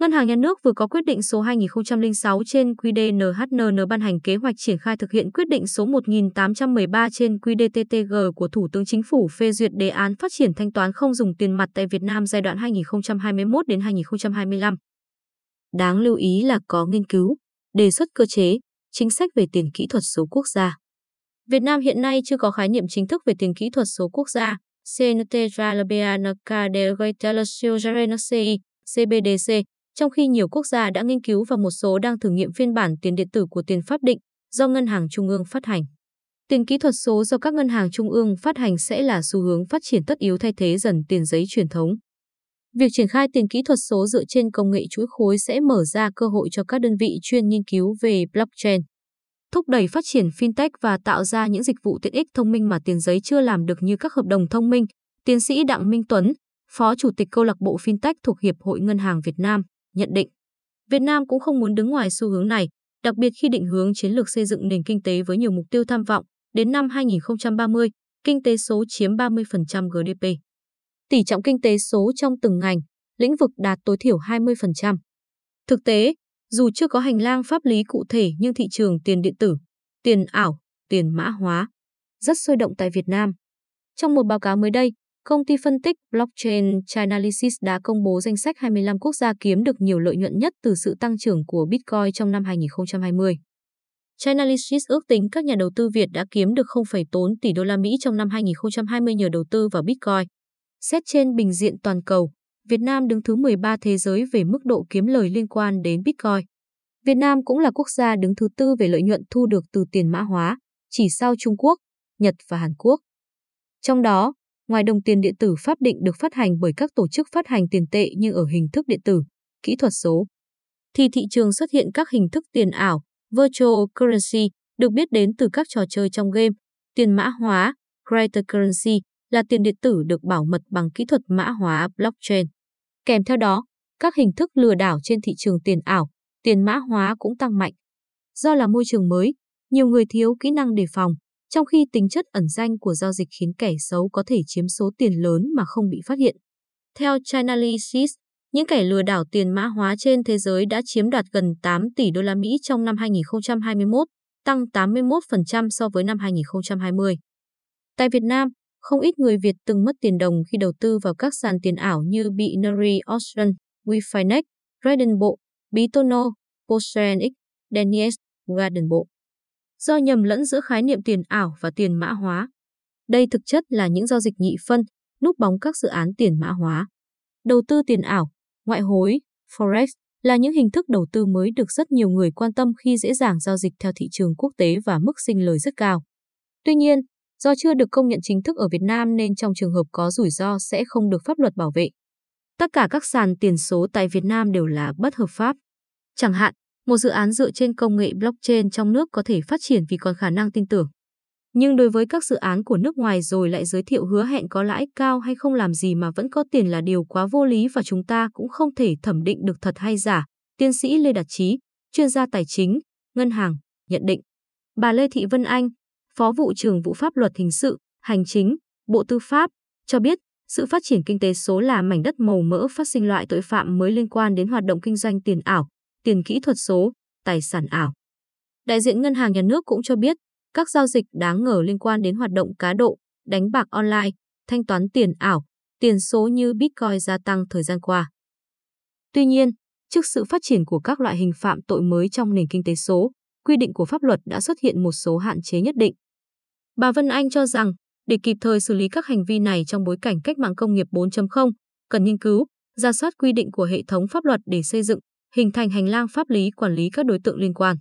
Ngân hàng Nhà nước vừa có quyết định số 2006 trên QĐ-NHNN ban hành kế hoạch triển khai thực hiện quyết định số 1813 trên QĐ-TTG của Thủ tướng Chính phủ phê duyệt đề án phát triển thanh toán không dùng tiền mặt tại Việt Nam giai đoạn 2021 đến 2025. Đáng lưu ý là có nghiên cứu, đề xuất cơ chế, chính sách về tiền kỹ thuật số quốc gia. Việt Nam hiện nay chưa có khái niệm chính thức về tiền kỹ thuật số quốc gia, CBDC, trong khi nhiều quốc gia đã nghiên cứu và một số đang thử nghiệm phiên bản tiền điện tử của tiền pháp định do ngân hàng trung ương phát hành. Tiền kỹ thuật số do các ngân hàng trung ương phát hành sẽ là xu hướng phát triển tất yếu thay thế dần tiền giấy truyền thống. Việc triển khai tiền kỹ thuật số dựa trên công nghệ chuỗi khối sẽ mở ra cơ hội cho các đơn vị chuyên nghiên cứu về blockchain, thúc đẩy phát triển fintech và tạo ra những dịch vụ tiện ích thông minh mà tiền giấy chưa làm được như các hợp đồng thông minh. Tiến sĩ Đặng Minh Tuấn, Phó Chủ tịch câu lạc bộ fintech thuộc Hiệp hội Ngân hàng Việt Nam, nhận định Việt Nam cũng không muốn đứng ngoài xu hướng này, đặc biệt khi định hướng chiến lược xây dựng nền kinh tế với nhiều mục tiêu tham vọng. Đến năm 2030, kinh tế số chiếm 30% GDP. Tỷ trọng kinh tế số trong từng ngành, lĩnh vực đạt tối thiểu 20%. Thực tế, dù chưa có hành lang pháp lý cụ thể nhưng thị trường tiền điện tử, tiền ảo, tiền mã hóa rất sôi động tại Việt Nam. Trong một báo cáo mới đây, công ty phân tích blockchain Chainalysis đã công bố danh sách 25 quốc gia kiếm được nhiều lợi nhuận nhất từ sự tăng trưởng của Bitcoin trong năm 2020. Chainalysis ước tính các nhà đầu tư Việt đã kiếm được 0,4 tỷ đô la Mỹ trong năm 2020 nhờ đầu tư vào Bitcoin. Xét trên bình diện toàn cầu, Việt Nam đứng thứ 13 thế giới về mức độ kiếm lời liên quan đến Bitcoin. Việt Nam cũng là quốc gia đứng thứ tư về lợi nhuận thu được từ tiền mã hóa, chỉ sau Trung Quốc, Nhật và Hàn Quốc. Trong đó, ngoài đồng tiền điện tử pháp định được phát hành bởi các tổ chức phát hành tiền tệ nhưng ở hình thức điện tử, kỹ thuật số, thì thị trường xuất hiện các hình thức tiền ảo, virtual currency, được biết đến từ các trò chơi trong game, tiền mã hóa, cryptocurrency là tiền điện tử được bảo mật bằng kỹ thuật mã hóa blockchain. Kèm theo đó, các hình thức lừa đảo trên thị trường tiền ảo, tiền mã hóa cũng tăng mạnh. Do là môi trường mới, nhiều người thiếu kỹ năng đề phòng, trong khi tính chất ẩn danh của giao dịch khiến kẻ xấu có thể chiếm số tiền lớn mà không bị phát hiện. Theo Chainalysis, những kẻ lừa đảo tiền mã hóa trên thế giới đã chiếm đoạt gần 8 tỷ đô la Mỹ trong năm 2021, tăng 81% so với năm 2020. Tại Việt Nam, không ít người Việt từng mất tiền đồng khi đầu tư vào các sàn tiền ảo như Binary Ocean, WeFinex, Reddenbo, Bitono, PostRenX, Denies, Gardenbo. Do nhầm lẫn giữa khái niệm tiền ảo và tiền mã hóa. Đây thực chất là những giao dịch nhị phân, núp bóng các dự án tiền mã hóa. Đầu tư tiền ảo, ngoại hối, Forex là những hình thức đầu tư mới được rất nhiều người quan tâm khi dễ dàng giao dịch theo thị trường quốc tế và mức sinh lời rất cao. Tuy nhiên, Do chưa được công nhận chính thức ở Việt Nam nên trong trường hợp có rủi ro sẽ không được pháp luật bảo vệ. Tất cả các sàn tiền số tại Việt Nam đều là bất hợp pháp. Chẳng hạn, một dự án dựa trên công nghệ blockchain trong nước có thể phát triển vì còn khả năng tin tưởng. Nhưng đối với các dự án của nước ngoài rồi lại giới thiệu hứa hẹn có lãi cao hay không làm gì mà vẫn có tiền là điều quá vô lý và chúng ta cũng không thể thẩm định được thật hay giả, tiến sĩ Lê Đạt Trí, chuyên gia tài chính, ngân hàng, nhận định. Bà Lê Thị Vân Anh, Phó vụ trưởng vụ pháp luật hình sự, hành chính, Bộ Tư pháp, cho biết sự phát triển kinh tế số là mảnh đất màu mỡ phát sinh loại tội phạm mới liên quan đến hoạt động kinh doanh tiền ảo, tiền kỹ thuật số, tài sản ảo. Đại diện Ngân hàng Nhà nước cũng cho biết, các giao dịch đáng ngờ liên quan đến hoạt động cá độ, đánh bạc online, thanh toán tiền ảo, tiền số như Bitcoin gia tăng thời gian qua. Tuy nhiên, trước sự phát triển của các loại hình phạm tội mới trong nền kinh tế số, quy định của pháp luật đã xuất hiện một số hạn chế nhất định. Bà Vân Anh cho rằng, để kịp thời xử lý các hành vi này trong bối cảnh cách mạng công nghiệp 4.0, cần nghiên cứu, ra soát quy định của hệ thống pháp luật để xây dựng, hình thành hành lang pháp lý quản lý các đối tượng liên quan.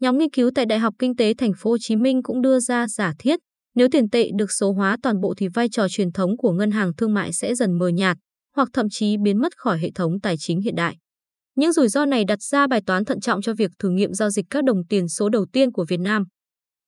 Nhóm nghiên cứu tại Đại học Kinh tế Thành phố Hồ Chí Minh cũng đưa ra giả thiết, nếu tiền tệ được số hóa toàn bộ thì vai trò truyền thống của ngân hàng thương mại sẽ dần mờ nhạt, hoặc thậm chí biến mất khỏi hệ thống tài chính hiện đại. Những rủi ro này đặt ra bài toán thận trọng cho việc thử nghiệm giao dịch các đồng tiền số đầu tiên của Việt Nam.